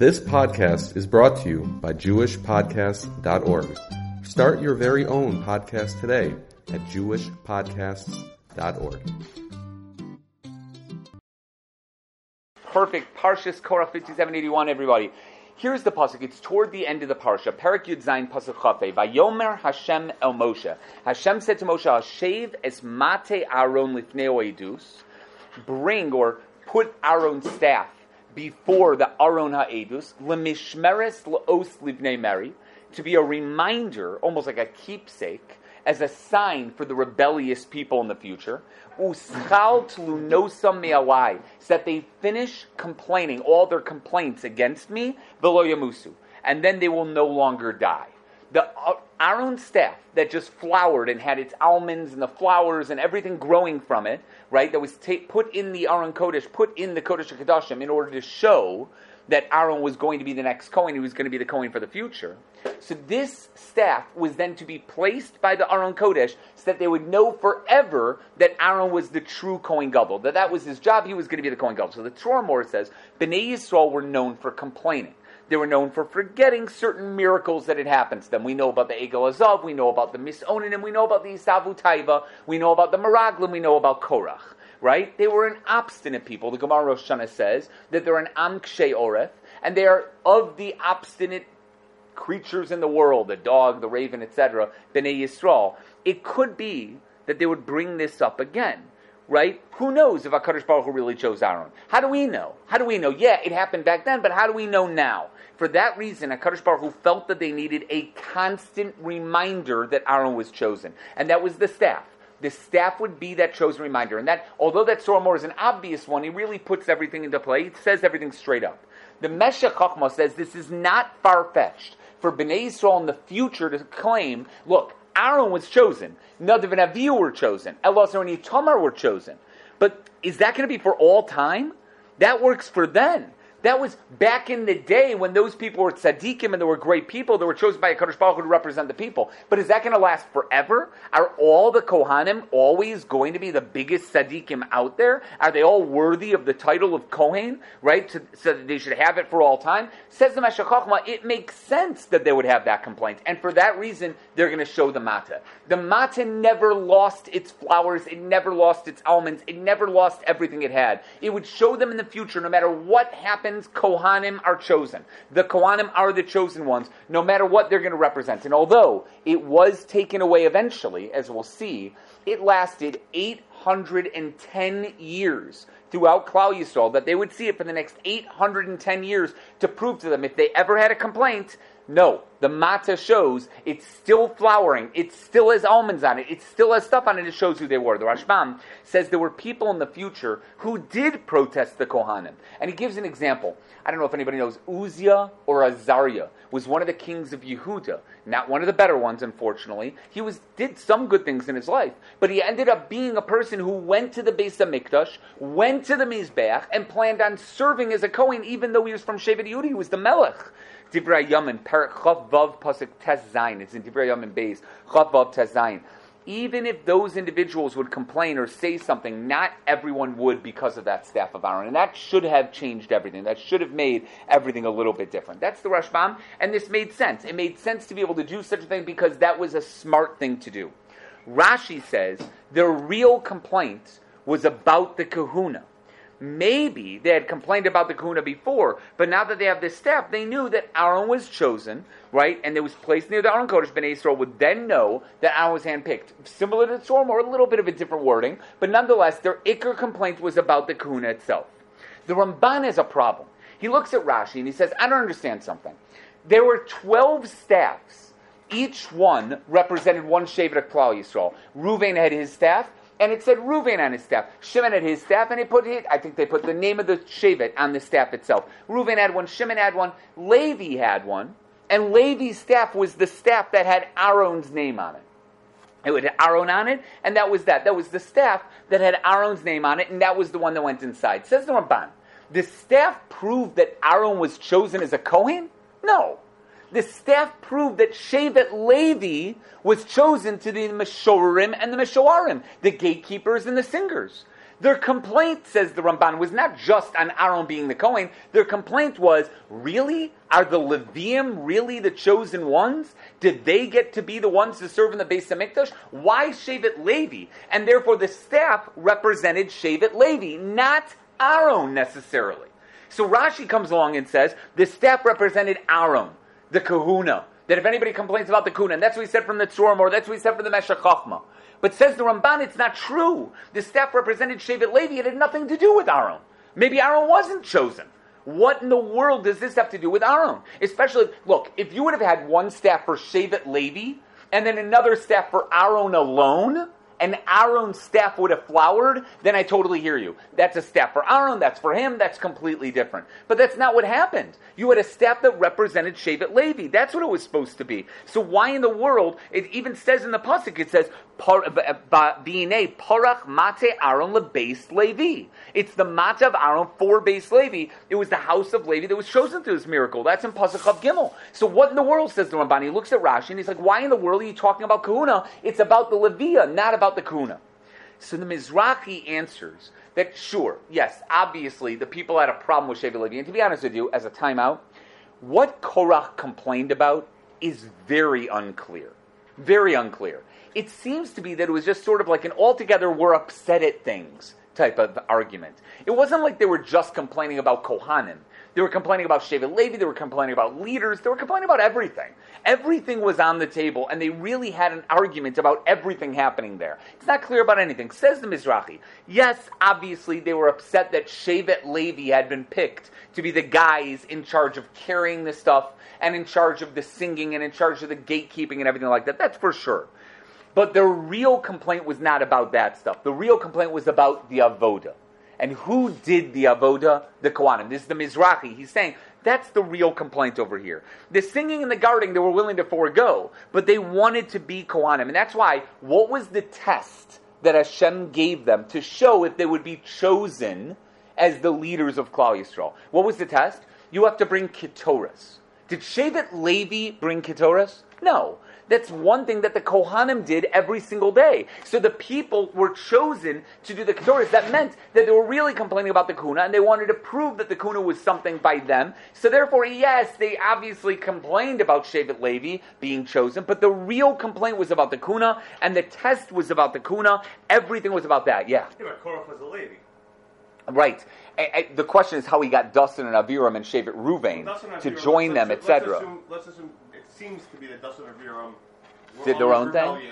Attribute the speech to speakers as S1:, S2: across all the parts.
S1: This podcast is brought to you by JewishPodcasts.org. Start your very own podcast today at JewishPodcasts.org.
S2: Perfect. Parshas Korah 5781, everybody. Here's the pasuk. It's toward the end of the parsha. Perak Yud Zayin pasuk Chafe. Vayomer Hashem El Moshe. Hashem said to Moshe, "Shave es mate Aaron lifnei edus." Bring or put Aaron's staff before the Aron ha'edus lemishmeres laos livnei Mary to be a reminder, almost like a keepsake, as a sign for the rebellious people in the future. Uschal tlunosam me'alai, so that they finish complaining all their complaints against me, velo yamusu, and then they will no longer die. The uh, uh, Aaron's staff that just flowered and had its almonds and the flowers and everything growing from it, right? That was ta- put in the Aron Kodesh, put in the Kodesh Kadashim in order to show that Aaron was going to be the next Kohen, he was going to be the Kohen for the future. So this staff was then to be placed by the Aron Kodesh so that they would know forever that Aaron was the true Kohen Gadol, that that was his job, he was going to be the Kohen Gadol. So the Torah says, Bnei Yisrael were known for complaining. They were known for forgetting certain miracles that had happened to them. We know about the Egel Azov, we know about the Misonin, and we know about the Isavu Taiva, we know about the Meraglim, we know about Korach right? They were an obstinate people. The Gemara Rosh Hashanah says that they're an Amkshe Oreth, and they are of the obstinate creatures in the world, the dog, the raven, etc., Bnei Yisrael. It could be that they would bring this up again, right? Who knows if HaKadosh Baruch Hu really chose Aaron? How do we know? How do we know? Yeah, it happened back then, but how do we know now? For that reason, HaKadosh Baruch Hu felt that they needed a constant reminder that Aaron was chosen, and that was the staff the staff would be that chosen reminder. And that, although that Soromor is an obvious one, he really puts everything into play. He says everything straight up. The Meshech Chochmah says this is not far fetched for Bnei Yisrael in the future to claim, look, Aaron was chosen, Nadav and Avihu were chosen, Elazar and Itamar were chosen. But is that going to be for all time? That works for then. That was back in the day when those people were tzaddikim and they were great people. They were chosen by a Kadosh Baruch Hu to represent the people. But is that going to last forever? Are all the Kohanim always going to be the biggest tzaddikim out there? Are they all worthy of the title of Kohen, right? To, so that they should have it for all time? Says the Meshech Chochmah, it makes sense that they would have that complaint. And for that reason, they're going to show the Mata. The Mata never lost its flowers. It never lost its almonds. It never lost everything it had. It would show them in the future, no matter what happened happens, Kohanim are chosen. The Kohanim are the chosen ones, no matter what they're going to represent. And although it was taken away eventually, as we'll see, it lasted 810 years throughout Klal Yisrael, that they would see it for the next 810 years to prove to them if they ever had a complaint, no, the matzah shows it's still flowering. It still has almonds on it. It still has stuff on it. It shows who they were. The Rashbam says there were people in the future who did protest the Kohanim. And he gives an example. I don't know if anybody knows. Uzziah or Azariah was one of the kings of Yehuda. Not one of the better ones, unfortunately. He was did some good things in his life. But he ended up being a person who went to the Beis Mikdash, went to the Mizbeach, and planned on serving as a Kohen even though he was from Shevet Yehuda. He was the Melech. Divrei Yamin, Perak Chav Vav Pasuk Tes Zayin. It's in Divrei Yamin Beis Chav Vav Tes Zayin. Even if those individuals would complain or say something, not everyone would because of that staff of Aaron. And that should have changed everything. That should have made everything a little bit different. That's the Rashbam, and this made sense. It made sense to be able to do such a thing because that was a smart thing to do. Rashi says their real complaint was about the kahuna. Maybe they had complained about the kahuna before, but now that they have this staff, they knew that Aaron was chosen, right? And it was placed near the Aron Kodesh. Bnei Israel would then know that Aaron was handpicked. Similar to the Storm, or a little bit of a different wording, but nonetheless, their Iker complaint was about the kahuna itself. The Ramban has a problem. He looks at Rashi and he says, I don't understand something. There were 12 staffs. Each one represented one Shevet of Klal Yisrael. Ruvain had his staff, and it said Reuven on his staff. Shimon had his staff, and he put it. I think they put the name of the shevet on the staff itself. Reuven had one, Shimon had one, Levi had one, and Levi's staff was the staff that had Aaron's name on it. It had Aaron on it, and that was that. That was the staff that had Aaron's name on it, and that was the one that went inside. Says the Ramban. The staff proved that Aaron was chosen as a Kohen? No the staff proved that Shevet Levi was chosen to the Meshorim and the Meshoarim, the gatekeepers and the singers. Their complaint, says the Ramban, was not just on Aaron being the Kohen. Their complaint was, really? Are the Levium really the chosen ones? Did they get to be the ones to serve in the Beis Hamikdash? Why Shevet Levi? And therefore the staff represented Shevet Levi, not Aaron necessarily. So Rashi comes along and says the staff represented Aaron, the kahuna. That if anybody complains about the kahuna, and that's what he said from the Tzurim, or that's what he said from the Meshech Chochmah. But says the Ramban, it's not true. The staff represented Shevet Levi. It had nothing to do with Aaron. Maybe Aaron wasn't chosen. What in the world does this have to do with Aaron? Especially, look, if you would have had one staff for Shevet Levi and then another staff for Aaron alone, and Aaron's staff would have flowered, then I totally hear you. That's a staff for Aaron, that's for him, that's completely different. But that's not what happened. You had a staff that represented Shevet Levi. That's what it was supposed to be. So why in the world, it even says in the Pasuk, it says, B'inei parach mate Aaron lebeis Levi. It's the mate of Aaron for Beis Levi. It was the house of Levi that was chosen through this miracle. That's in Pasuk of Gimel. So what in the world, says the Ramban? He looks at Rashi and he's like, why in the world are you talking about kahuna? It's about the Levia, not about the kahuna. So the Mizrahi answers that sure, yes, obviously the people had a problem with Shevet Levi. And to be honest with you, as a timeout, what Korach complained about is very unclear. Very unclear it seems to be that it was just sort of like an altogether we're upset at things type of argument. It wasn't like they were just complaining about Kohanim. They were complaining about Shevet Levi, they were complaining about leaders, they were complaining about everything. Everything was on the table, and they really had an argument about everything happening there. It's not clear about anything. Says the Mizrahi. Yes, obviously, they were upset that Shevet Levi had been picked to be the guys in charge of carrying the stuff and in charge of the singing and in charge of the gatekeeping and everything like that. That's for sure. But the real complaint was not about that stuff. The real complaint was about the avoda. And who did the avoda? The Kohanim. This is the Mizrahi. He's saying that's the real complaint over here. The singing and the guarding they were willing to forego, but they wanted to be Kohanim. And that's why, what was the test that Hashem gave them to show if they would be chosen as the leaders of Klal Yisrael? What was the test? You have to bring Ketoras. Did Shevet Levi bring Ketoras? No. That's one thing that the Kohanim did every single day. So the people were chosen to do the Ketores. That meant that they were really complaining about the Kuna, and they wanted to prove that the Kuna was something by them. So therefore, yes, they obviously complained about Shevet Levi being chosen, but the real complaint was about the Kuna, and the test was about the Kuna. Everything was about that. Yeah.
S3: Yeah, Korach was a Levi.
S2: Right. the question is how he got Dasan and Aviram and Shevet Ruvain to join them, etc.
S3: Let's assume seems to be that Dasan and Aviram um,
S2: did their own thing.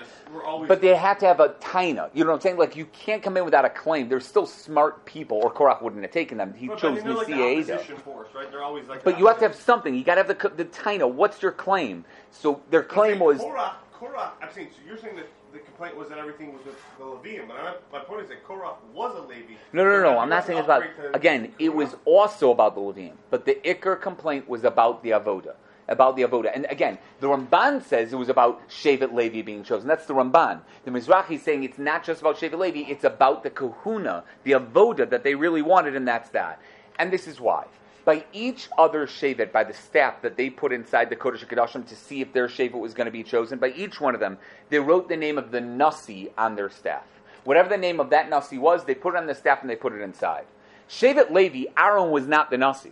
S2: But they had to have a taina. You know what I'm saying? Like you can't come in without a claim. They're still smart people, or Korach wouldn't have taken them. He
S3: but,
S2: chose
S3: I mean, like force, right? They're always like
S2: but you have to have something. You got to have the the taina. What's your claim? So their claim was
S3: Korach. Korach. I'm saying. So you're saying that the complaint was that everything was with the Levium, but I'm, my point is that Korach was a Levi.
S2: No, no, no. no. I'm not saying it's about. Again, it was also about the Levium, but the Iker complaint was about the Avoda about the avoda. And again, the Ramban says it was about Shevet Levi being chosen. That's the Ramban. The Mizrahi is saying it's not just about Shevet Levi, it's about the kahuna, the avoda that they really wanted, and that's that. And this is why. By each other Shevet, by the staff that they put inside the Kodesh HaKadoshim to see if their Shevet was going to be chosen, by each one of them, they wrote the name of the Nasi on their staff. Whatever the name of that Nasi was, they put it on the staff and they put it inside. Shevet Levi, Aaron was not the Nasi.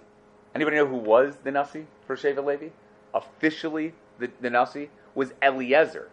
S2: Anybody know who was the Nasi for Shevet Levi? Officially the, the Nasi was Eliezer,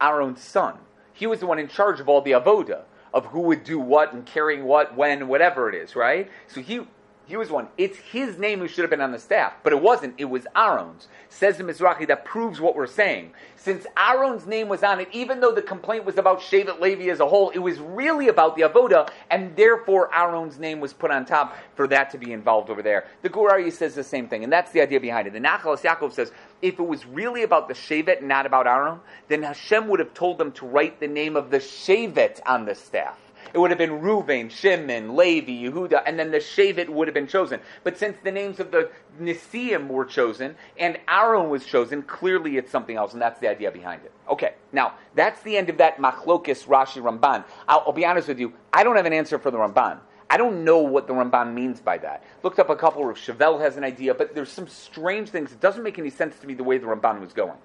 S2: our own son. He was the one in charge of all the avoda, of who would do what and carrying what, when, whatever it is, right? So he he was one. It's his name who should have been on the staff, but it wasn't. It was Aaron's. Says the Mizrahi that proves what we're saying. Since Aaron's name was on it, even though the complaint was about Shevet Levi as a whole, it was really about the Avoda, and therefore Aaron's name was put on top for that to be involved over there. The Gur Aryeh says the same thing, and that's the idea behind it. The Nachalas Yaakov says if it was really about the Shevet and not about Aaron, then Hashem would have told them to write the name of the Shevet on the staff. It would have been Reuven, Shimon, Levi, Yehuda, and then the Shevet would have been chosen. But since the names of the Nisim were chosen and Aaron was chosen, clearly it's something else, and that's the idea behind it. Okay, now that's the end of that Machlokis Rashi Ramban. I'll, I'll be honest with you, I don't have an answer for the Ramban. I don't know what the Ramban means by that. Looked up a couple. of Chevelle has an idea, but there's some strange things. It doesn't make any sense to me the way the Ramban was going.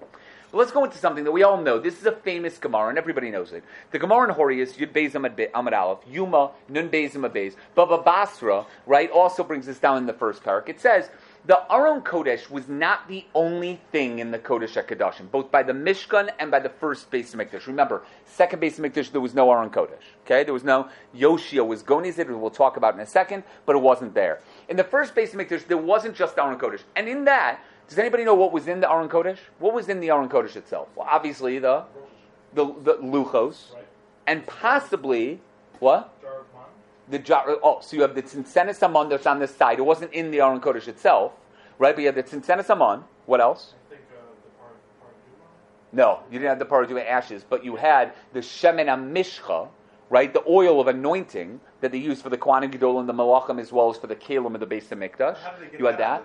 S2: Let's go into something that we all know. This is a famous Gemara, and everybody knows it. The Gemara in Horius, Yud Beis Amad Aleph, Yuma, Nun Beis Amad Baba Basra, right, also brings this down in the first parak. It says, the Aron Kodesh was not the only thing in the Kodesh HaKadoshim, both by the Mishkan and by the first Beis HaMikdash. Remember, second Beis HaMikdash, there was no Aron Kodesh. Okay, there was no Yoshia was Gonizid, we'll talk about in a second, but it wasn't there. In the first Beis HaMikdash, there wasn't just Aron Kodesh, and in that, does anybody know what was in the Aron Kodesh? What was in the Aron Kodesh itself? Well, obviously the the, the luchos,
S4: Right.
S2: and possibly what?
S4: Jar of wine.
S2: the jar. Oh, so you have the tzintzenes amon that's on this side. It wasn't in the Aron Kodesh itself, right? But you have the tzintzenes amon. What else?
S4: Think uh, the part
S2: No, you didn't have the part of paraduma ashes, but you had the shemen amishcha, right? The oil of anointing that they used for the Kohanim Gedol and the Malachim as well as for the Kalim of the Beis HaMikdash.
S3: How did they get
S2: You had
S3: that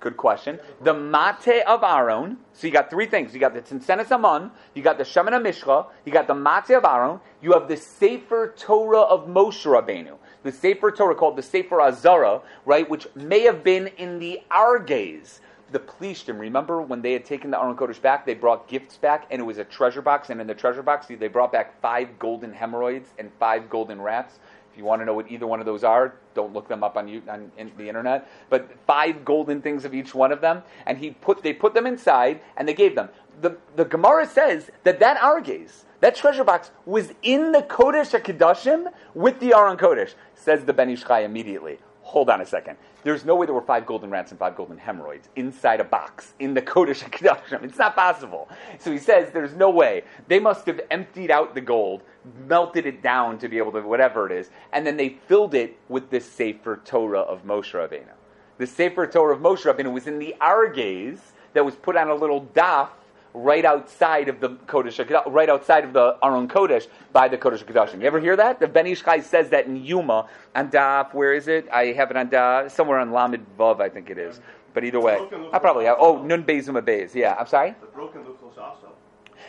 S2: Good question. The mate of Aaron. So you got three things. You got the Tzimtzenes Aman. You got the Shemana Mishcha. You got the mate of Aaron. You have the Sefer Torah of Moshe Rabbeinu. The Sefer Torah called the Sefer Azara, right, which may have been in the Arges. The Plishtim, remember when they had taken the Aron Kodesh back, they brought gifts back, and it was a treasure box, and in the treasure box, they brought back five golden hemorrhoids and five golden rats. If you want to know what either one of those are, don't look them up on, you, on the internet. But five golden things of each one of them, and he put they put them inside, and they gave them. The the Gemara says that that arges, that treasure box, was in the Kodesh Hakadoshim with the Aron Kodesh. Says the Ben Ish Chai immediately. Hold on a second. There's no way there were five golden rats and five golden hemorrhoids inside a box in the Kodesh HaKadoshim. It's not possible. So he says there's no way. They must have emptied out the gold, melted it down to be able to, whatever it is, and then they filled it with this Sefer Torah of Moshe Rabbeinu. The Sefer Torah of Moshe Rabbeinu was in the Arges that was put on a little daf right outside of the Kodesh, right outside of the Aron Kodesh by the Kodesh Kodashim. You ever hear that? The Ben Ish Chai says that in Yuma on Daf. Where is it? I have it on Daf somewhere on Lamed Vav, I think it is. But either way, I probably have. Oh, Nun Bezim Beis. Yeah, I'm sorry.
S3: The broken also.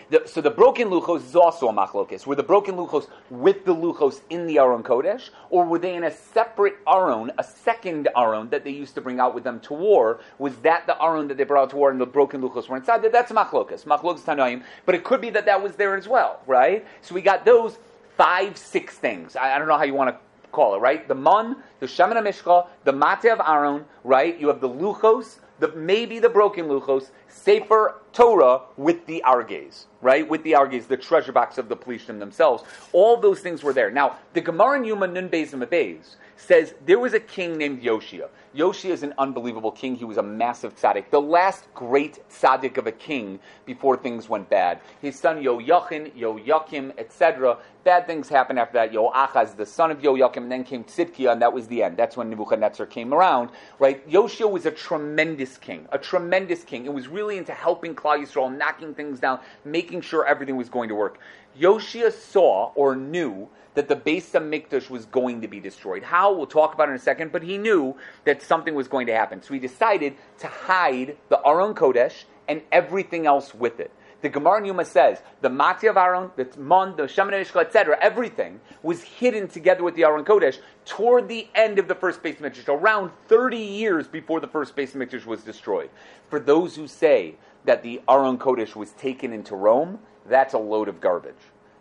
S2: The, so the broken luchos is also a machlokis. Were the broken luchos with the luchos in the Aron Kodesh, or were they in a separate Aron, a second Aron that they used to bring out with them to war? Was that the Aron that they brought out to war and the broken luchos were inside? That's machlokis, machlokis tanoim. But it could be that that was there as well, right? So we got those five, six things. I, I don't know how you want to call it, right? The mun, the shemana mishcha, the mate of Aaron, right? You have the luchos, the maybe the broken luchos, sefer Torah with the arges, right? With the arges, the treasure box of the plishtim themselves. All those things were there. Now, the Gemara in Yuma Nun Beis Beis says there was a king named Yoshia. Yoshia is an unbelievable king. He was a massive tzaddik, the last great tzaddik of a king before things went bad. His son Yoyachin, Yoyakim, etc. Bad things happened after that. Yoachaz, the son of Yoyakim, and then came Tzidkiah, and that was the end. That's when Nebuchadnezzar came around, right? Yoshia was a tremendous king, a tremendous king. It was really into helping Klal Yisrael, knocking things down, making sure everything was going to work. Yoshia saw or knew that the Beis Hamikdash was going to be destroyed. How? We'll talk about it in a second, but he knew that something was going to happen. So he decided to hide the Aron Kodesh and everything else with it. The Gemara Yuma says the Mati of Aaron, the Mon, the Shemin etc., everything was hidden together with the Aron Kodesh toward the end of the first Beis Mikdash, around 30 years before the first Beis Mikdash was destroyed. For those who say that the Aron Kodesh was taken into Rome, that's a load of garbage.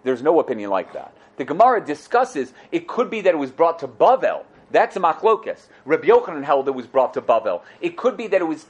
S2: There's no opinion like that. The Gemara discusses it could be that it was brought to Bavel. That's a machlokas. Rabbi Yochanan held it was brought to Bavel. It could be that it was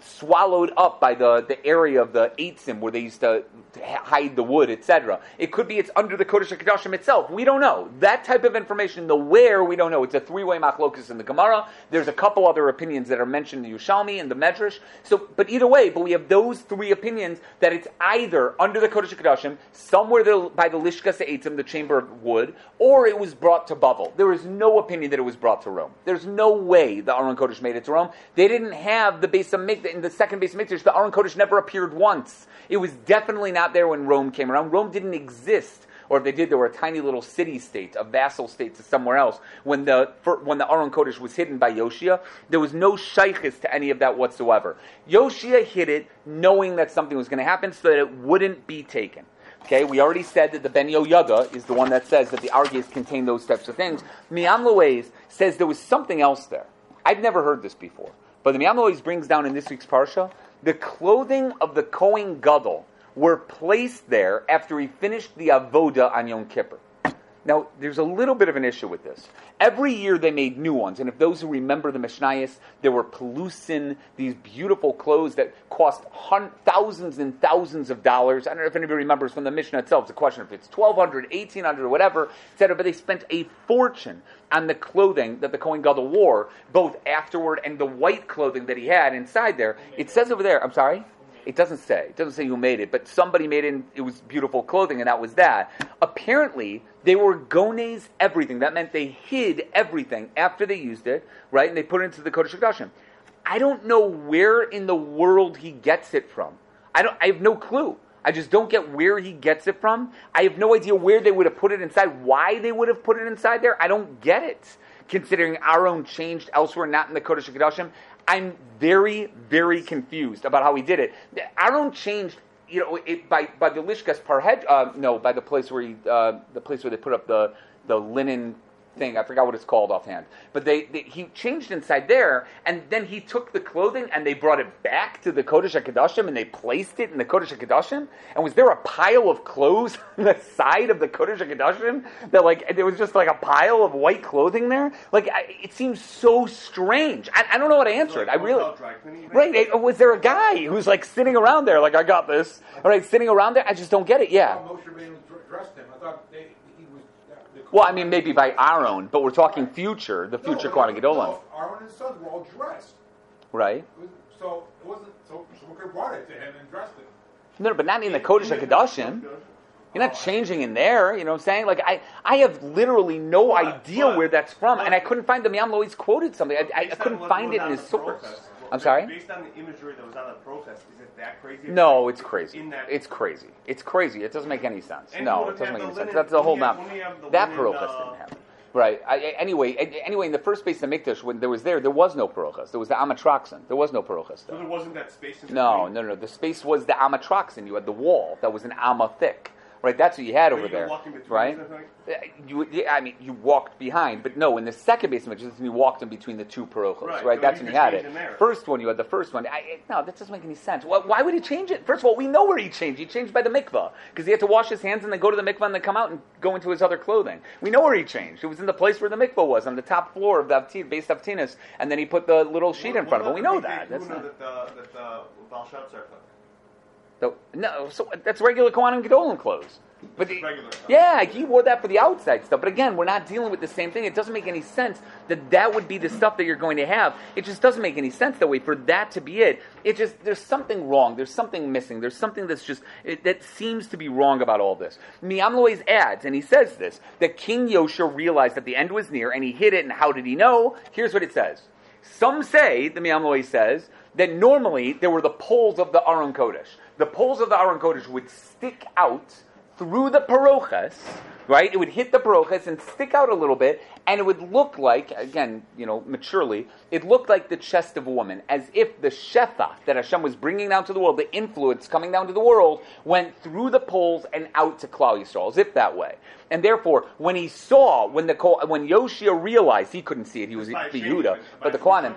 S2: swallowed up by the, the area of the Eitzim where they used to hide the wood, etc. It could be it's under the Kodesh HaKadoshim itself. We don't know. That type of information, the where, we don't know. It's a three-way machlokas in the Gemara. There's a couple other opinions that are mentioned in the Yushalmi and the Medrash. So, but either way, but we have those three opinions that it's either under the Kodesh HaKadoshim, somewhere the, by the Lishkas Eitzim, the chamber of wood, or it was brought to Bavel. There is no opinion that it was brought to Rome. There's no way the Aron Kodesh made it to Rome. They didn't have the Beis HaMikdash, in the second Beis HaMikdash, the Aron Kodesh never appeared once. It was definitely not there when Rome came around. Rome didn't exist. Or if they did, they were a tiny little city state, a vassal state to somewhere else. When the for, when the Aron Kodesh was hidden by Yoshia, there was no shaykhis to any of that whatsoever. Yoshia hid it, knowing that something was going to happen, so that it wouldn't be taken. Okay, we already said that the Ben Yoyada is the one that says that the Arges contain those types of things. Me'am Lo'ez says there was something else there. I've never heard this before. But the Me'am Lo'ez brings down in this week's Parsha the clothing of the Kohen Gadol were placed there after he finished the avoda on Yom Kippur. Now, there's a little bit of an issue with this. Every year they made new ones, and if those who remember the Mishnayos, there were Pelusin, these beautiful clothes that cost thousands and thousands of dollars. I don't know if anybody remembers from the Mishnah itself. It's a question if it's 1200 1800 whatever, etc. But they spent a fortune on the clothing that the Kohen Gadol wore, both afterward and the white clothing that he had inside there. It says over there, I'm sorry? It doesn't say. It doesn't say who made it, but somebody made it. It was beautiful clothing, and that was that. Apparently, they were gones everything. That meant they hid everything after they used it, right? And they put it into the Kodesh Hakadoshim. I don't know where in the world he gets it from. I don't. I have no clue. I just don't get where he gets it from. I have no idea where they would have put it inside. Why they would have put it inside there? I don't get it. Considering Aaron changed elsewhere, not in the Kodesh Hakadoshim, I'm very, very confused about how he did it. Aaron changed, you know, it, by by the Lishkas Parhed, uh, no, by the place where he, uh, the place where they put up the the linen thing. I forgot what it's called offhand. But they, they he changed inside there, and then he took the clothing and they brought it back to the Kodesh Hakadoshim and they placed it in the Kodesh Hakadoshim. And was there a pile of clothes on the side of the Kodesh Hakadoshim that like there was just like a pile of white clothing there? Like I, it seems so strange. I, I don't know how to answer it. I really. Right, it- was there a guy who's like sitting around there, like I got this, all right, sitting around there? I just don't get it. Yeah.
S4: thought Moshe Rabbeinu dr- dressed him. I thought they, he was. the-
S2: Well, I mean, maybe by Aaron, but we're talking future, the future
S4: no,
S2: Kohen Gedolim,
S4: Aaron and his sons were all dressed.
S2: right?
S4: So it wasn't. So someone could have brought it to him and dressed him.
S2: No, but not in the Kodesh HaKadoshim. You're not changing in there, you know what I'm saying? Like, I, I have literally no idea where that's from, and I couldn't find the Yam Lois quoted something. I, I, I couldn't find it in his source.
S3: Protest,
S2: I'm sorry?
S3: Based on the imagery that was on the protest, is it that crazy?
S2: No, it's crazy.
S3: In that-
S2: It's crazy. It's crazy. It doesn't make any sense.
S3: And
S2: No, it doesn't make
S3: the
S2: any sense. That's the whole
S3: have-
S2: map.
S3: when you have the
S2: That
S3: linen,
S2: Parochas
S3: uh,
S2: didn't happen. Right. I, anyway, anyway, in the first Beis HaMikdash, when there was there, there was no Parochas. There was the Amatroxin. There was no Parochas
S3: So
S2: there.
S3: there wasn't that space in
S2: No, no, no. The space was the amatroxin. You had the wall that was an Ama thick. Right, that's what you had over there.
S3: walk in between
S2: Right? Uh, You, I mean, you walked behind, but no. In the second base image, you walked in between the two parochos. Right,
S3: Right, so
S2: that's when you had it. First one, you had the first one. I, no, that doesn't make any sense. Why, why would he change it? First of all, we know where he changed. He changed by the mikvah because he had to wash his hands and then go to the mikvah and then come out and go into his other clothing. We know where he changed. It was in the place where the mikvah was, on the top floor of the Avti- base of Tinas, and then he put the little sheet in front of him. We know that. That's
S3: kahuna
S2: not,
S3: that the, that the
S2: No, so that's regular Kohanim Gedolim clothes. But the- yeah, he wore that for the outside stuff. But again, we're not dealing with the same thing. It doesn't make any sense that that would be the stuff that you're going to have. It just doesn't make any sense that way for that to be it. It just there's something wrong. There's something missing. There's something that's just it, that seems to be wrong about all this. Me'am Lo'ez adds, and he says this that King Yoshia realized that the end was near, and he hid it. And how did he know? Here's what it says. Some say, the Me'am Lo'ez says, that normally there were the poles of the Aron Kodesh. The poles of the Aron Kodesh would stick out through the parochas, right? It would hit the parochas and stick out a little bit, and it would look like, again, you know, maturely, it looked like the chest of a woman, as if the shefa that Hashem was bringing down to the world, the influence coming down to the world, went through the poles and out to Klal Yisrael, as if that way. And therefore, when he saw, when the when Yoshia realized he couldn't see it, he was
S3: By
S2: the
S3: changing
S2: Yehuda, but the Kohanim,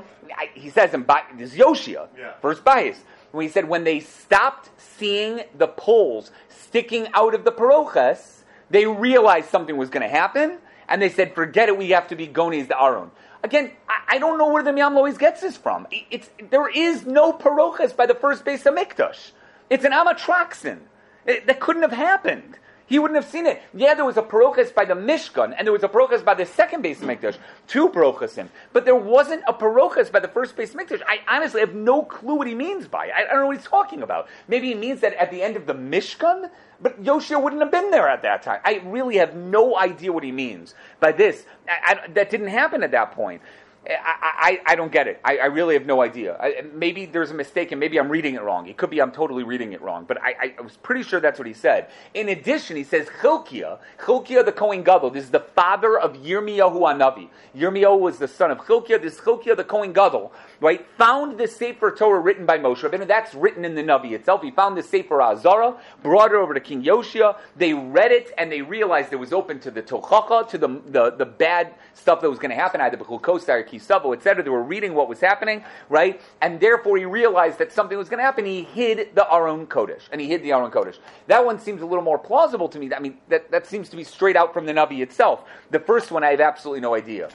S2: he says in this is Yoshia,
S3: Yeah.
S2: first bias, when he said when they stopped seeing the poles sticking out of the parochas, they realized something was going to happen, and they said, "Forget it. We have to be gonis the Aron." Again, I, I don't know where the Me'am Lo'ez gets this from. It- It's there is no parochas by the first Beis HaMikdash. It's an amatroxin. It- that couldn't have happened. He wouldn't have seen it. Yeah, there was a parochas by the Mishkan, and there was a parochas by the second Beis Mikdash. Two parochasim. But there wasn't a parochas by the first Beis Mikdash. I honestly have no clue what he means by it. I, don't know what he's talking about. Maybe he means that at the end of the Mishkan, but Yoshia wouldn't have been there at that time. I really have no idea what he means by this. I, I, that didn't happen at that point. I, I, I don't get it. I, I really have no idea. I, maybe there's a mistake and maybe I'm reading it wrong. It could be I'm totally reading it wrong, but I, I was pretty sure that's what he said. In addition, he says Chilkiah, Chilkiah the Kohen Gadol. This is the father of Yirmiyahu Anavi. Yirmiyahu was the son of Chilkiah. This Chilkiah the Kohen Gadol, right, found the Sefer Torah written by Moshe Rabbeinu. That's written in the Navi itself. He found the Sefer Azara, brought it over to King Yoshia. They read it and they realized it was open to the Tochacha, to the, the, the bad stuff that was going to happen, either Bechukosai, Kisavo, etc. They were reading what was happening, right? And therefore he realized that something was going to happen. He hid the Aron Kodesh, and he hid the Aron Kodesh. That one seems a little more plausible to me. I mean, that, that seems to be straight out from the Navi itself. The first one, I have absolutely no idea.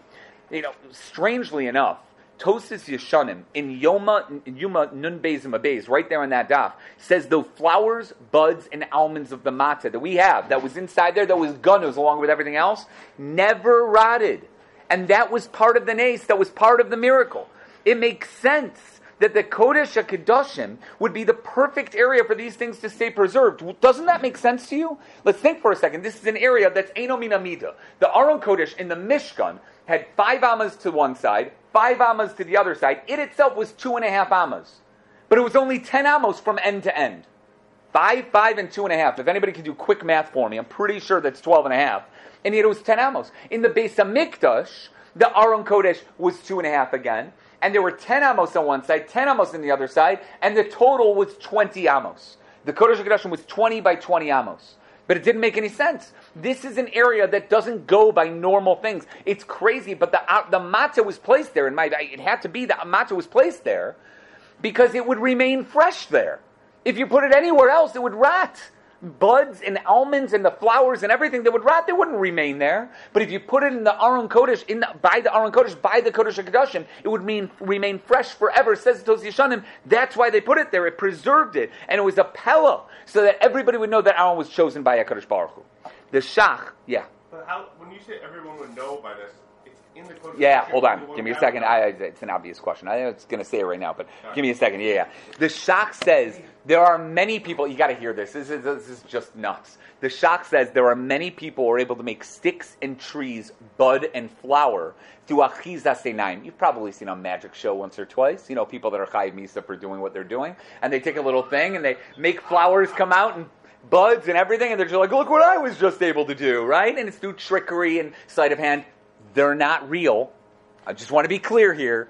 S2: You know, strangely enough, Tosfos Yeshanim in Yoma Yuma Nun Bezim Abeis, right there on that daf, says the flowers, buds, and almonds of the mata that we have, that was inside there, that was gunners along with everything else, never rotted. And that was part of the nace, that was part of the miracle. It makes sense that the Kodesh HaKadoshim would be the perfect area for these things to stay preserved. Doesn't that make sense to you? Let's think for a second. This is an area that's Eno Minamida. The Aron Kodesh in the Mishkan had five amas to one side, five amas to the other side. It itself was two and a half amas. But it was only ten amos from end to end. Five, five, and two and a half. If anybody can do quick math for me, I'm pretty sure that's twelve and a half. And yet it was ten amos. In the Beis Mikdash, the Aron Kodesh was two and a half again. And there were ten amos on one side, ten amos on the other side, and the total was twenty amos. The Kodesh HaKadoshim was twenty by twenty amos. But it didn't make any sense. This is an area that doesn't go by normal things. It's crazy, but the uh, the matzah was placed there. In my, it had to be the matzah was placed there because it would remain fresh there. If you put it anywhere else, it would rot. Buds and almonds and the flowers and everything that would rot, they wouldn't remain there. But if you put it in the Aron Kodesh, in the, by the Aron Kodesh, by the Kodesh HaKadoshim, it would mean, remain fresh forever. Says Tos Yeshanim. That's why they put it there. It preserved it. And it was a pella, so that everybody would know that Aaron was chosen by HaKadosh Baruch Hu. The Shach, yeah.
S3: But how, when you say everyone would know by this, it's
S2: Yeah, hold on. Give me a second. I, it's an obvious question. I was going to say it right now, but give me a second. Yeah, yeah. The Shach says there are many people. You got to hear this. This is this is just nuts. The Shach says there are many people who are able to make sticks and trees bud and flower through achiza senaim. You've probably seen a magic show once or twice. You know, people that are chayiv misa for doing what they're doing, and they take a little thing and they make flowers come out and buds and everything, and they're just like, look what I was just able to do, right? And it's through trickery and sleight of hand. They're not real. I just want to be clear here.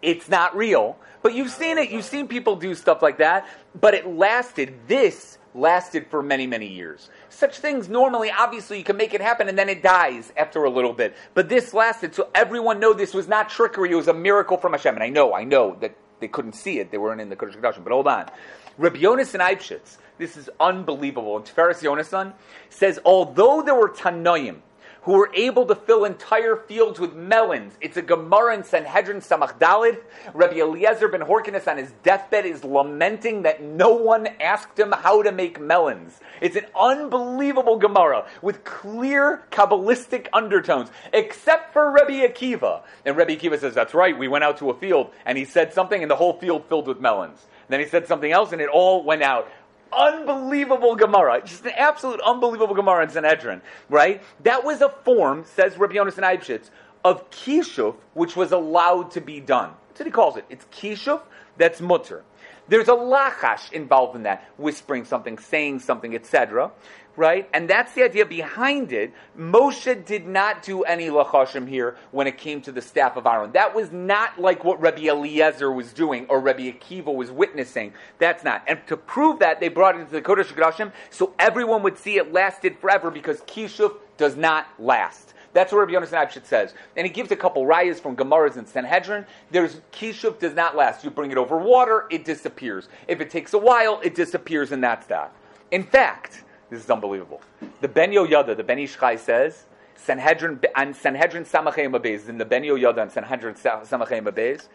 S2: It's not real. But you've seen it. You've seen people do stuff like that. But it lasted. This lasted for many, many years. Such things normally, obviously, you can make it happen and then it dies after a little bit. But this lasted. So everyone know this was not trickery. It was a miracle from Hashem. And I know, I know that they couldn't see it. They weren't in the Kodesh Kodashim. But hold on. Rabbi Yonasan Eibshitz, this is unbelievable. And Tiferes Yonasan says, although there were Tanoim, who were able to fill entire fields with melons. It's a Gemara in Sanhedrin Samach Dalid. Rabbi Eliezer ben Horkinus on his deathbed is lamenting that no one asked him how to make melons. It's an unbelievable Gemara with clear Kabbalistic undertones, except for Rabbi Akiva. And Rabbi Akiva says, that's right, we went out to a field and he said something and the whole field filled with melons. then he said something else and it all went out unbelievable Gemara, just an absolute unbelievable Gemara in Sanhedrin, right? That was a form, says Rabbi Yonasan Eibshitz, of kishuf, which was allowed to be done. That's what he calls it. It's kishuf, that's mutter. There's a lachash involved in that, whispering something, saying something, etc. Right? And that's the idea behind it. Moshe did not do any lachashim here when it came to the staff of Aaron. That was not like what Rabbi Eliezer was doing or Rabbi Akiva was witnessing. That's not. And to prove that, they brought it into the Kodesh Kodashim so everyone would see it lasted forever because kishuf does not last. That's what Rabbi Yonasan Eibschitz says. And he gives a couple rayas from Gemaras and Sanhedrin. There's Kishuf does not last. You bring it over water, it disappears. If it takes a while, it disappears, and that's that. In fact, this is unbelievable. The Ben Yoyada, the Ben Ish Chai says, Sanhedrin and Sanhedrin Samachay Mabez, in the Ben Yoyada and Sanhedrin Samachay Mabez,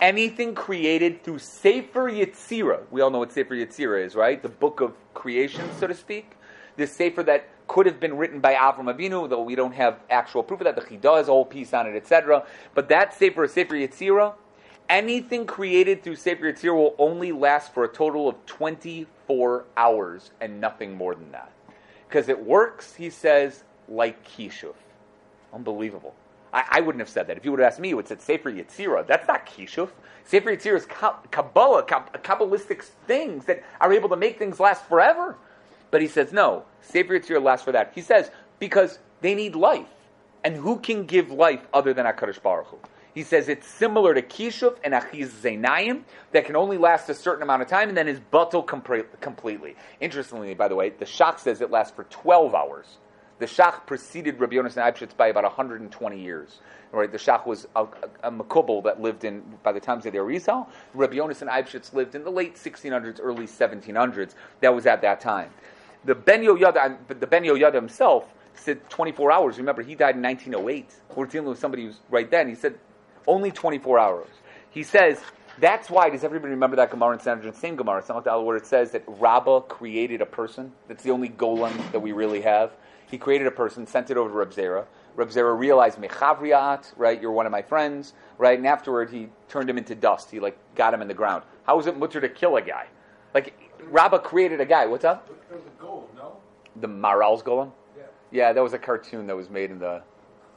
S2: anything created through Sefer Yetzirah. We all know what Sefer Yetzirah is, right? The book of creation, so to speak. This Sefer that could have been written by Avram Avinu, though we don't have actual proof of that. The Chidah has a whole piece on it, etc. But that Sefer, Sefer Yetzirah, anything created through Sefer Yetzirah will only last for a total of 24 hours and nothing more than that. Because it works, he says, like Kishuf. Unbelievable. I, I, wouldn't have said that. If you would have asked me, you would have said Sefer Yetzirah. That's not Kishuf. Sefer Yetzirah is Kabbalah, Kabbalistic things that are able to make things last forever. But he says, no, Sefer Yetzirah lasts for that. He says, because they need life. And who can give life other than HaKadosh Baruch Hu? He says it's similar to Kishuf and Achiz Zainayim that can only last a certain amount of time and then is buttle completely. Interestingly, by the way, the Shach says it lasts for 12 hours. The Shach preceded Rabbi Yonasan Eibschitz by about 120 years. Right, the Shach was a, a, a that lived in by the times of the Arizal. Rabbi Yonasan Eibschitz lived in the late 1600s, early 1700s. That was at that time. The Ben Yoyada, um, the Ben Yoyada himself said 24 hours. Remember, he died in 1908. We're dealing with somebody who's right then. He said only 24 hours. He says that's why. Does everybody remember that Gemara in Sanhedrin? Same Gemara, it's Samach where it says that Rabbah created a person. That's the only golem that we really have. He created a person, sent it over to Reb Zera. Reb Zera realized mechavriat, right? You're one of my friends, right? And afterward, he turned him into dust. He like got him in the ground. How is it mutter to kill a guy? Like Rabbah created a guy. What's up?
S4: There was a goal, no?
S2: The Maharal's golem.
S4: Yeah.
S2: Yeah, that was a cartoon that was made in the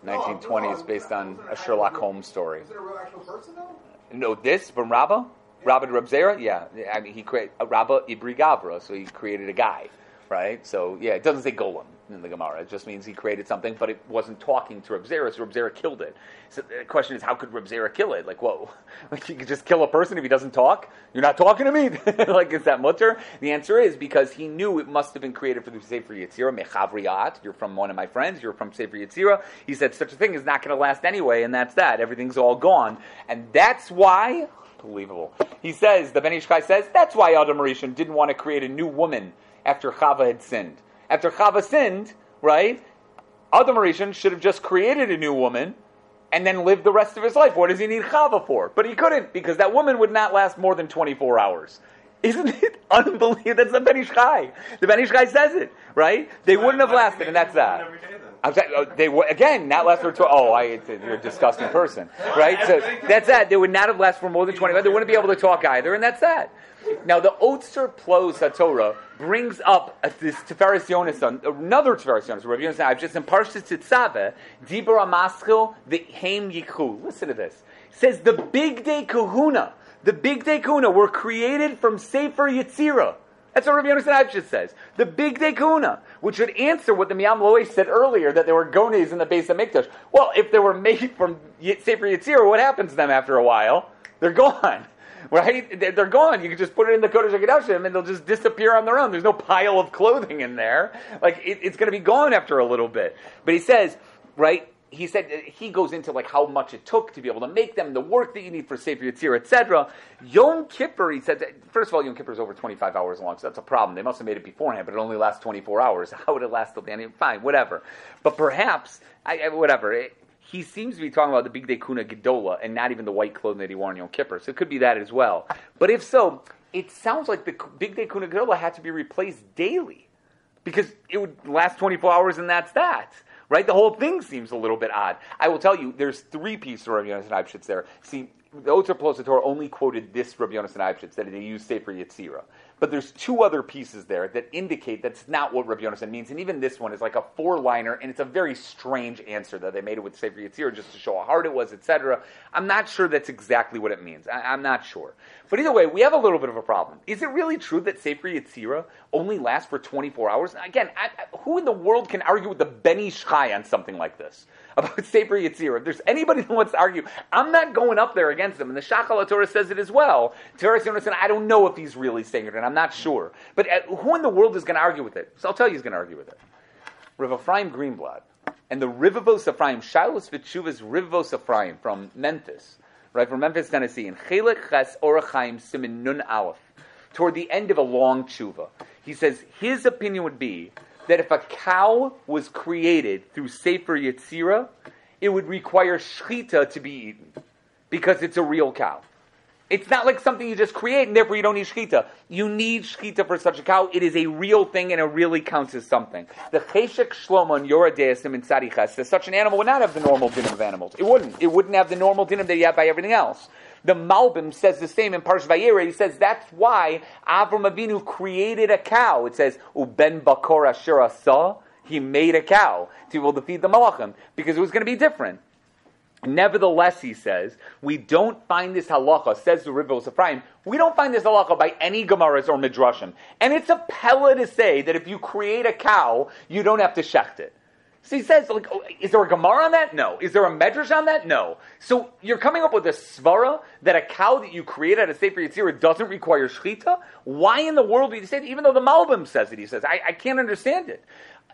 S2: 1920s
S4: no,
S2: based on a Sherlock Holmes story.
S4: Was it a real actual person, though?
S2: No, this from Rabbah? Rabbah Reb Zera? Yeah. I mean, he created a uh, Rabbah Ibri so he created a guy, right? So, yeah, it doesn't say golem in the Gemara. It just means he created something, but it wasn't talking to Reb Zera, so Reb Zera killed it. So the question is, how could Reb Zera kill it? Like, whoa. Like, you could just kill a person if he doesn't talk? You're not talking to me? like, is that mutter? The answer is because he knew it must have been created for the Sefer Yetzirah, Mechavriat. You're from one of my friends. You're from Sefer Yetzirah. He said such a thing is not going to last anyway, and that's that. Everything's all gone. And that's why Unbelievable. He says, the Ben Ish Chai says, that's why Adam Rishon didn't want to create a new woman after Chava had sinned. After Chava sinned, right, Adam Rishon should have just created a new woman and then lived the rest of his life. What does he need Chava for? But he couldn't because that woman would not last more than 24 hours. Isn't it unbelievable? That's the Ben Ish Chai. The Ben Ish Chai says it, right? They wouldn't have lasted, and that's that.
S3: Every day then.
S2: I'm saying, uh, they would again not last for twelve. Oh, I, you're a disgusting person, right? So that's that. They would not have lasted for more than twenty. They wouldn't be able to talk either, and that's that. Now the Otzar Plaos HaTorah brings up this Tiferes Yonasan, another Tiferes Yonasan. Rabbi Yonasan, I've just in Parshas Titzave, Dibur Amaschil the Haim Yichu. Listen to this. It says the Bigdei Kahuna, the Bigdei Kahuna were created from Sefer Yetzirah. That's what Rabbi Yonasan Eibschitz says. The big day kuna, which would answer what the Me'am Lo'ez said earlier, that there were gones in the Beis HaMikdash. Well, if they were made from Sefer Yetzirah, what happens to them after a while? They're gone. Right? They're gone. You can just put it in the Kodesh HaKadoshim and they'll just disappear on their own. There's no pile of clothing in there. Like, it, it's going to be gone after a little bit. But he says, right, he said he goes into like how much it took to be able to make them, the work that you need for Sefer Yetzirah, etc. Yom Kippur, he said, that, first of all, Yom Kippur is over 25 hours long, so that's a problem. They must have made it beforehand, but it only lasts 24 hours. How would it last till the end? Fine, whatever. But perhaps, I- whatever. It, he seems to be talking about the big day kuna gedola and not even the white clothing that he wore on Yom Kippur. So it could be that as well. But if so, it sounds like the big day kuna gedola had to be replaced daily because it would last 24 hours and that's that. Right? The whole thing seems a little bit odd. I will tell you, there's three pieces of Rabbi Yonasan Eibschitz there. See, the Oter Plosator only quoted this Rabbi Yonasan Eibschitz, that they used Sefer Yetzirah. But there's two other pieces there that indicate that's not what Rabbi Yonasan means. And even this one is like a four-liner, and it's a very strange answer that they made it with Sefer Yetzirah just to show how hard it was, etc. I'm not sure that's exactly what it means. I, I'm not sure. But either way, we have a little bit of a problem. Is it really true that Sefer Yetzirah only lasts for 24 hours? Again, I, I, who in the world can argue with the Ben Ish Chai on something like this? About Sefer Yetzirah. If there's anybody who wants to argue, I'm not going up there against them. And the Shachal Torah says it as well. Tiferes Yonasan, I don't know if he's really saying it, and I'm not sure. But uh, who in the world is going to argue with it? So I'll tell you who's going to argue with it. Rav Ephraim Greenblatt and the Rivavos Ephraim, Shilos Vitshuvas Rivavos Ephraim from Memphis, right, from Memphis, Tennessee, in Chelek Ches Orachaim Simin Nun Aleph, toward the end of a long tshuva. He says his opinion would be that if a cow was created through Sefer Yetzirah, it would require shchita to be eaten because it's a real cow. It's not like something you just create and therefore you don't need shchita. You need shchita for such a cow. It is a real thing and it really counts as something. The cheshek shlomo and yoradeasim in tzadichas says such an animal would not have the normal din of animals. It wouldn't. It wouldn't have the normal din that you have by everything else. The Malbim says the same in Parsh Vayera. He says that's why Avram Avinu created a cow. It says uben bakor asher. He made a cow to be able to feed the malachim because it was going to be different. Nevertheless, he says, we don't find this halacha, says the Rivavos Ephraim, we don't find this halacha by any Gemaras or Midrashim. And it's a pella to say that if you create a cow, you don't have to shecht it. So he says, like, oh, is there a Gemara on that? No. Is there a Medrash on that? No. So you're coming up with a svara that a cow that you create out of Sefer Yetzirah doesn't require shechita? Why in the world do you say that? Even though the Malbim says it, he says, I, I can't understand it.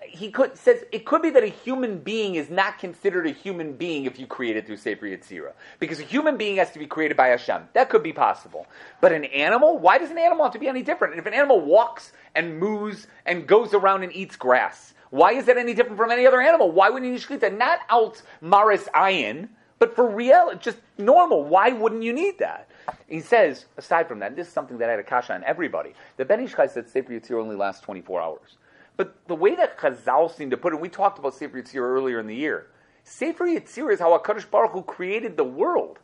S2: he could says it could be that a human being is not considered a human being if you create it through Sefer Yetzirah. Because a human being has to be created by Hashem. That could be possible. But an animal, why does an animal have to be any different? And if an animal walks and moves and goes around and eats grass, why is that any different from any other animal? Why wouldn't you need shechita? Not out maris ayin, but for real, just normal. Why wouldn't you need that? He says, aside from that, this is something that I had a kasha on everybody. The Ben Ish said Sefer Yetzirah only lasts 24 hours. But the way that Chazal seemed to put it, we talked about Sefer Yetzirah earlier in the year. Sefer Yetzirah is how HaKadosh Baruch Hu created the world.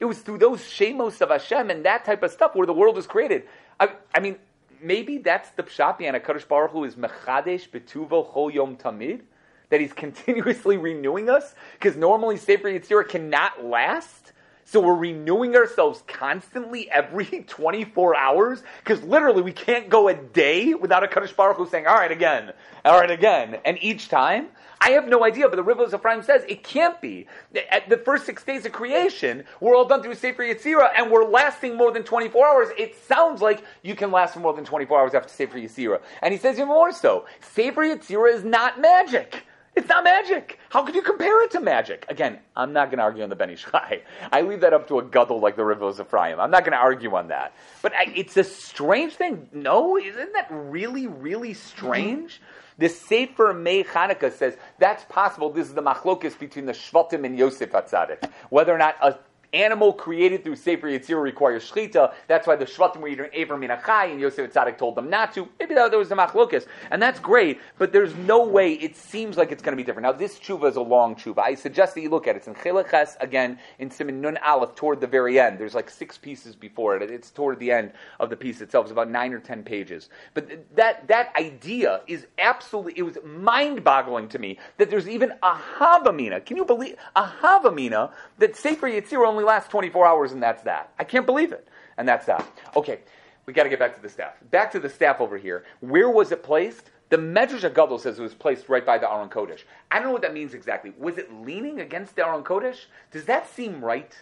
S2: It was through those shemos of Hashem and that type of stuff where the world was created. I, I mean, maybe that's the pshat behind HaKadosh Baruch Hu is mechadesh betuvo chol yom tamid, that he's continuously renewing us, because normally Sefer Yetzirah cannot last. So we're renewing ourselves constantly every 24 hours because literally we can't go a day without a Kadosh Baruch Hu saying, all right, again, all right, again. And each time, I have no idea, but the Rivavos says it can't be. At the first six days of creation, we're all done through Sefer Yetzirah and we're lasting more than 24 hours. It sounds like you can last for more than 24 hours after Sefer Yetzirah. And he says even more so, Sefer Yetzirah is not magic. It's not magic. How could you compare it to magic? Again, I'm not going to argue on the Ben Ish Chai. I leave that up to a gadol like the Rivavos Ephraim. I'm not going to argue on that. But I, it's a strange thing. No, isn't that really, really strange? The Sefer Mei Chanukah says that's possible. This is the machlokis between the Shvatim and Yosef Atzadik. Whether or not a animal created through Sefer Yetzirah requires shchita. That's why the Shvatim were eating ever min hachai, and Yosef Tzadik told them not to. Maybe that, was the machlokas, and that's great. But there's no way. It seems like it's going to be different. Now this tshuva is a long tshuva. I suggest that you look at it. It's in Chilaches again in Simon Nun Aleph toward the very end. There's like six pieces before it. It's toward the end of the piece itself. It's about nine or ten pages. But that that idea is absolutely. It was mind-boggling to me that there's even a havamina. Can you believe a havamina that Sefer Yetzirah only only lasts 24 hours and that's that. I can't believe it. And that's that. Okay, we got to get back to the staff. Back to the staff over here. Where was it placed? The Medrash Gadol says it was placed right by the Aron Kodesh. I don't know what that means exactly. Was it leaning against the Aron Kodesh? Does that seem right?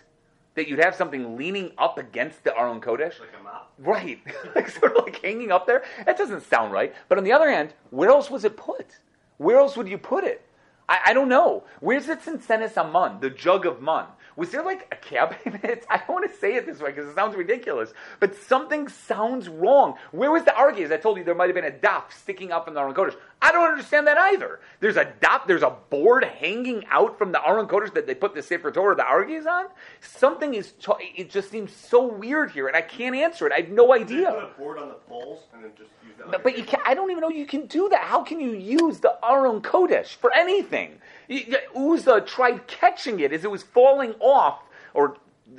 S2: That you'd have something leaning up against the Aron Kodesh?
S3: Like a mop.
S2: Right. like sort of like hanging up there? That doesn't sound right. But on the other hand, where else was it put? Where else would you put it? I, I don't know. Where's it in Senes Amun, the jug of mun? Was there like a cabinet? I don't want to say it this way because it sounds ridiculous, but something sounds wrong. Where was the arges? I told you there might have been a daf sticking up from the Aron Kodesh. I don't understand that either. There's a daf, there's a board hanging out from the Aron Kodesh that they put the Sefer Torah, the arges on. Something is, it just seems so weird here, and I can't answer it. I have no idea.
S3: put a board on the poles and then just use that?
S2: But, but you can, I don't even know you can do that. How can you use the Aron Kodesh for anything? Uzzah tried catching it as it was falling off, or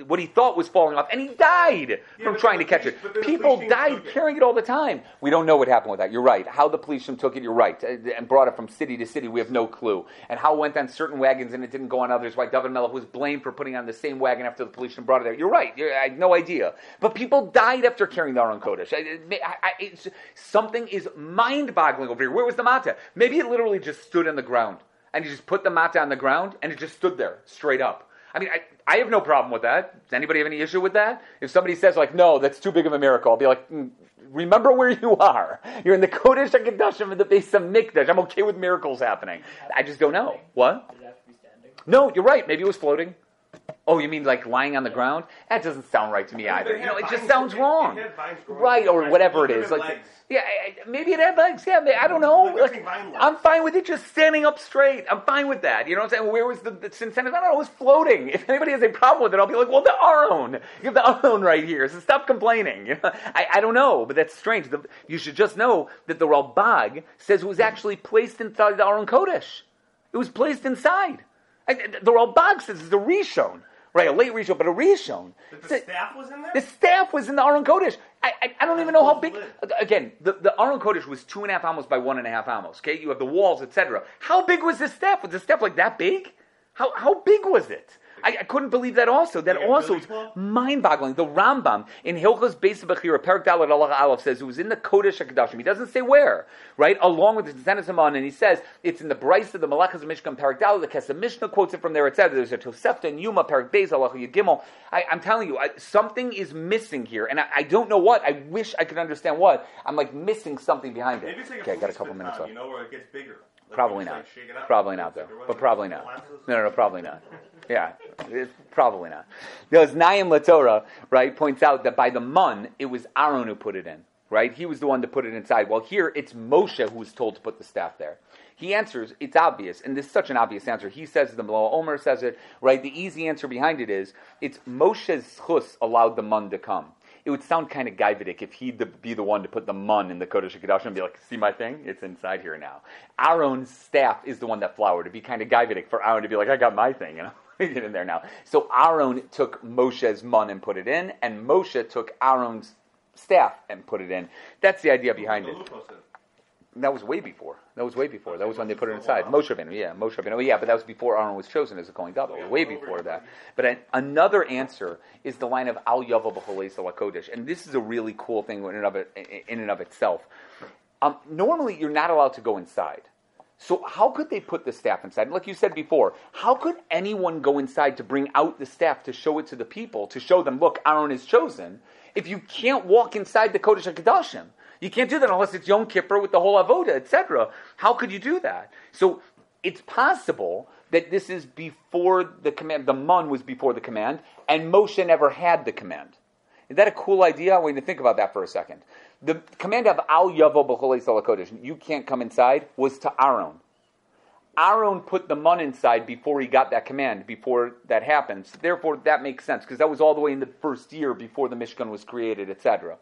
S2: what he thought was falling off, and he died from trying to catch
S3: police-
S2: it.
S3: but then the
S2: People died
S3: took it.
S2: carrying it all the time. We don't know what happened with that. You're right. How the police took it, you're right, uh, and brought it from city to city, we have no clue. And how it went on certain wagons and it didn't go on others. Why David Melech was blamed for putting on the same wagon after the police brought it there. You're right. You're, I had no idea. But people died after carrying the Aron Kodesh. I, I, something is mind-boggling over here. Where was the mata? Maybe it literally just stood on the ground, and he just put the mata on the ground, and it just stood there straight up. I mean, I, I have no problem with that. Does anybody have any issue with that? If somebody says like, no, that's too big of a miracle, I'll be like, mm, remember where you are. You're in the Kodesh HaKadoshim at the Beis HaMikdash. I'm okay with miracles happening. I just don't know. What?
S5: Did it have to be standing?
S2: No, you're right. Maybe it was floating. Oh, you mean like lying on the ground? That doesn't sound right to me either.
S3: it
S2: You know, it just sounds
S3: it- it
S2: wrong.
S3: had vines growing
S2: Right, or whatever it
S3: It
S2: is. Like,
S3: legs.
S2: Yeah, maybe it had legs. Yeah, I don't know.
S3: Like
S2: Like,
S3: everything vine
S2: I'm fine with it just standing up straight. I'm fine with that. You know what I'm saying? Where was the, the incentive? I don't know. It was floating. If anybody has a problem with it, I'll be like, well, the Aron. You have the Aron right here. So stop complaining. You know? I, I don't know, but that's strange. The, you should just know that the Ralbag says it was actually placed inside the Aron Kodesh. It was placed inside. I, the Ralbag says it's a Rishon. Right, a late Rishon, but a Rishon. It's
S3: the
S2: a-
S3: staff was in there?
S2: the staff was in the Aron Kodesh. I, I, I don't even know how big. Again, the, the Aron Kodesh was two and a half amos by one and a half amos. Okay, you have the walls, etc. How big was this staff? Was the staff like that big? How how big was it? I, I couldn't believe that also. That also is mind-boggling. The Rambam in Hilchos Beis Bechira, Perak Dalet Allah Aleph says it was in the Kodesh HaKadoshim. He doesn't say where, right? Along with the Tzanis Haman, and he says it's in the Bryce of the Malachas of Mishkan, Perak Dalet, the Kesef Mishnah quotes it from there, etc. There's a Tosefta and Yoma, Perak Beis, Allah Yagimel. I, I'm telling you, I, something is missing here, and I, I don't know what. I wish I could understand what. I'm like missing something behind it.
S3: Like
S2: okay, I got a couple minutes
S3: time,
S2: left.
S3: You know where it gets bigger.
S2: Probably not. Probably not, though. But probably not. No, no, no, probably not. Yeah, it's probably not. Because Nayim Latorah, right, points out that by the mun, it was Aaron who put it in, right? He was the one to put it inside. Well, here it's Moshe who was told to put the staff there. He answers, it's obvious, and this is such an obvious answer. He says the Malach Omer says it, right? The easy answer behind it is, it's Moshe's chus allowed the mun to come. It would sound kind of gaividic if he'd be the one to put the mun in the Kodesh HaKadosh and be like, see my thing? It's inside here now. Aaron's staff is the one that flowered. It'd be kind of gaividic for Aaron to be like, I got my thing, you know? Get in there now. So Aaron took Moshe's mun and put it in, and Moshe took Aaron's staff and put it in. That's the idea behind it. That was way before. That was way before. That was when they put it inside. Moshe Rabbeinu, yeah, Moshe Rabbeinu, yeah, but that was before Aaron was chosen as a Kohen Gadol. Way before that. But an, another answer is the line of Al Yava B'Cholei Kodesh, and this is a really cool thing in and of it, in and of itself. Um, normally, you're not allowed to go inside. So how could they put the staff inside? Like you said before, how could anyone go inside to bring out the staff to show it to the people, to show them, look, Aaron is chosen, if you can't walk inside the Kodesh HaKadoshim? You can't do that unless it's Yom Kippur with the whole Avoda, etc. How could you do that? So it's possible that this is before the command, the Mun was before the command, and Moshe never had the command. Is that a cool idea? I want you to think about that for a second. The command of Al Yavo Kodesh, you can't come inside, was to Aaron. Aaron put the mun inside before he got that command, before that happens. Therefore, that makes sense, because that was all the way in the first year before the Mishkan was created, etc.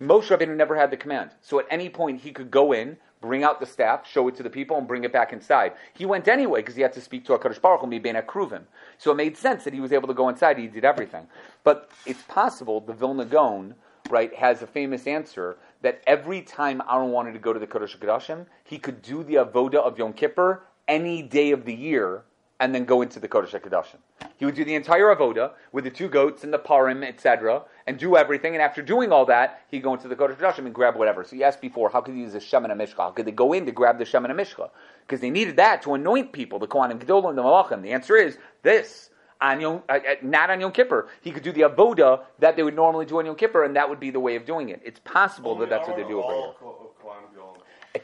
S2: Moshe Rabbeinu never had the command. So at any point, he could go in, bring out the staff, show it to the people, and bring it back inside. He went anyway, because he had to speak to HaKadosh Baruch Hu, Mibein HaKruvim. So it made sense that he was able to go inside, he did everything. But it's possible the Vilna Gaon, right, has a famous answer that every time Aaron wanted to go to the Kodesh HaKadoshim, he could do the Avoda of Yom Kippur any day of the year and then go into the Kodesh HaKadoshim. He would do the entire Avoda with the two goats and the parim, etc., and do everything. And after doing all that, he'd go into the Kodesh HaKadoshim and grab whatever. So you asked before, how could he use the Shemen HaMishcha? How could they go in to grab the Shemen HaMishcha? Because they needed that to anoint people, the Kohanim Gedolim, the Malachim. The answer is this. On Yom, uh, uh, not on Yom Kippur. He could do the avoda that they would normally do on Yom Kippur, and that would be the way of doing it. It's possible that that's what they do over here.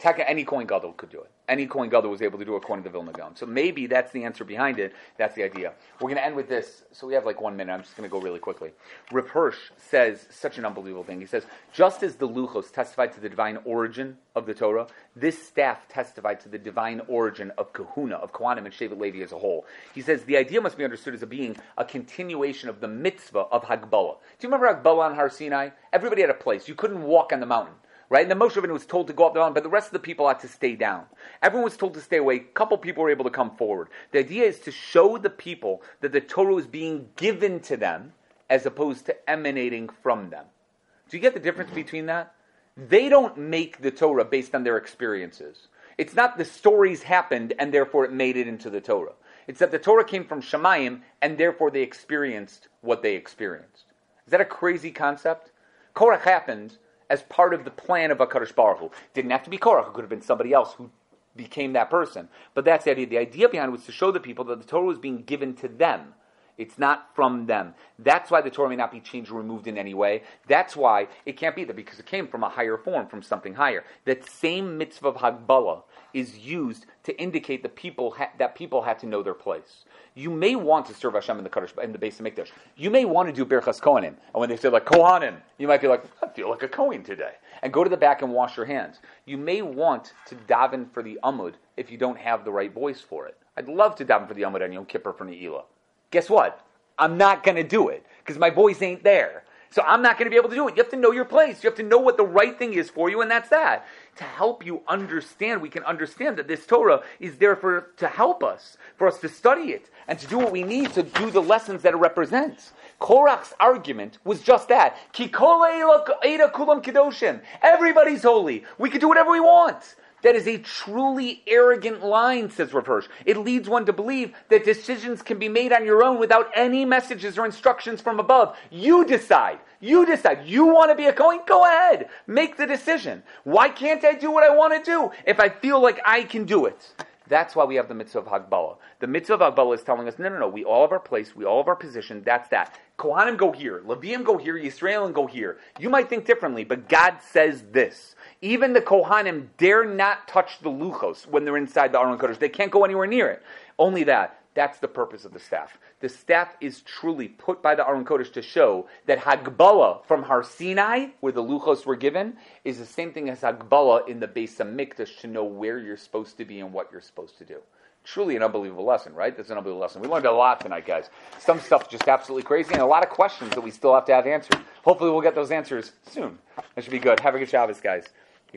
S2: Any Kohen Gadol could do it. Any Kohen Gadol was able to do it according to the Vilna Gaon. So maybe that's the answer behind it. That's the idea. We're going to end with this. So we have like one minute. I'm just going to go really quickly. Rip Hirsch says such an unbelievable thing. He says, just as the Luchos testified to the divine origin of the Torah, this staff testified to the divine origin of Kahuna, of Kohanim and Shevet Levi as a whole. He says the idea must be understood as a being a continuation of the mitzvah of Hagbalah. Do you remember Hagbalah on Har Sinai? Everybody had a place. You couldn't walk on the mountain right? And the Moshe Rabbeinu was told to go up the mountain, but the rest of the people had to stay down. Everyone was told to stay away. A couple people were able to come forward. The idea is to show the people that the Torah is being given to them as opposed to emanating from them. Do you get the difference between that? They don't make the Torah based on their experiences. It's not the stories happened and therefore it made it into the Torah. It's that the Torah came from Shemayim and therefore they experienced what they experienced. Is that a crazy concept? Korach happened as part of the plan of HaKadosh Baruch Hu. Didn't have to be Korach, it could have been somebody else who became that person. But that's the idea. The idea behind it was to show the people that the Torah was being given to them. It's not from them. That's why the Torah may not be changed or removed in any way. That's why it can't be that because it came from a higher form, from something higher. That same mitzvah of Hagbalah is used to indicate the people ha- that people had to know their place. You may want to serve Hashem in the Kaddish, in the Beis HaMikdash. You may want to do Birchas Kohanim, and when they say like Kohanim, you might be like, I feel like a Kohen today, and go to the back and wash your hands. You may want to daven for the Amud if you don't have the right voice for it. I'd love to daven for the Amud on Yom Kippur for Ne'ilah. Guess what? I'm not going to do it because my voice ain't there. So I'm not going to be able to do it. You have to know your place. You have to know what the right thing is for you, and that's that. To help you understand, we can understand that this Torah is there for to help us, for us to study it, and to do what we need to do the lessons that it represents. Korach's argument was just that. Everybody's holy. We can do whatever we want. That is a truly arrogant line, says Rav It leads one to believe that decisions can be made on your own without any messages or instructions from above. You decide. You decide. You want to be a Kohen? Go ahead. Make the decision. Why can't I do what I want to do if I feel like I can do it? That's why we have the mitzvah of Hagbala. The mitzvah of Hagbala is telling us, no, no, no, we all have our place, we all have our position, that's that. Kohanim go here, Leviim go here, Yisraelim go here. You might think differently, but God says this. Even the Kohanim dare not touch the luchos when they're inside the Aron Kodesh. They can't go anywhere near it. Only that. That's the purpose of the staff. The staff is truly put by the Aron Kodesh to show that Hagbala from Har Sinai, where the Luchos were given, is the same thing as Hagbala in the Beis Hamikdash to know where you're supposed to be and what you're supposed to do. Truly an unbelievable lesson, right? That's an unbelievable lesson. We learned a lot tonight, guys. Some stuff just absolutely crazy, and a lot of questions that we still have to have answered. Hopefully, we'll get those answers soon. That should be good. Have a good Shabbos, guys.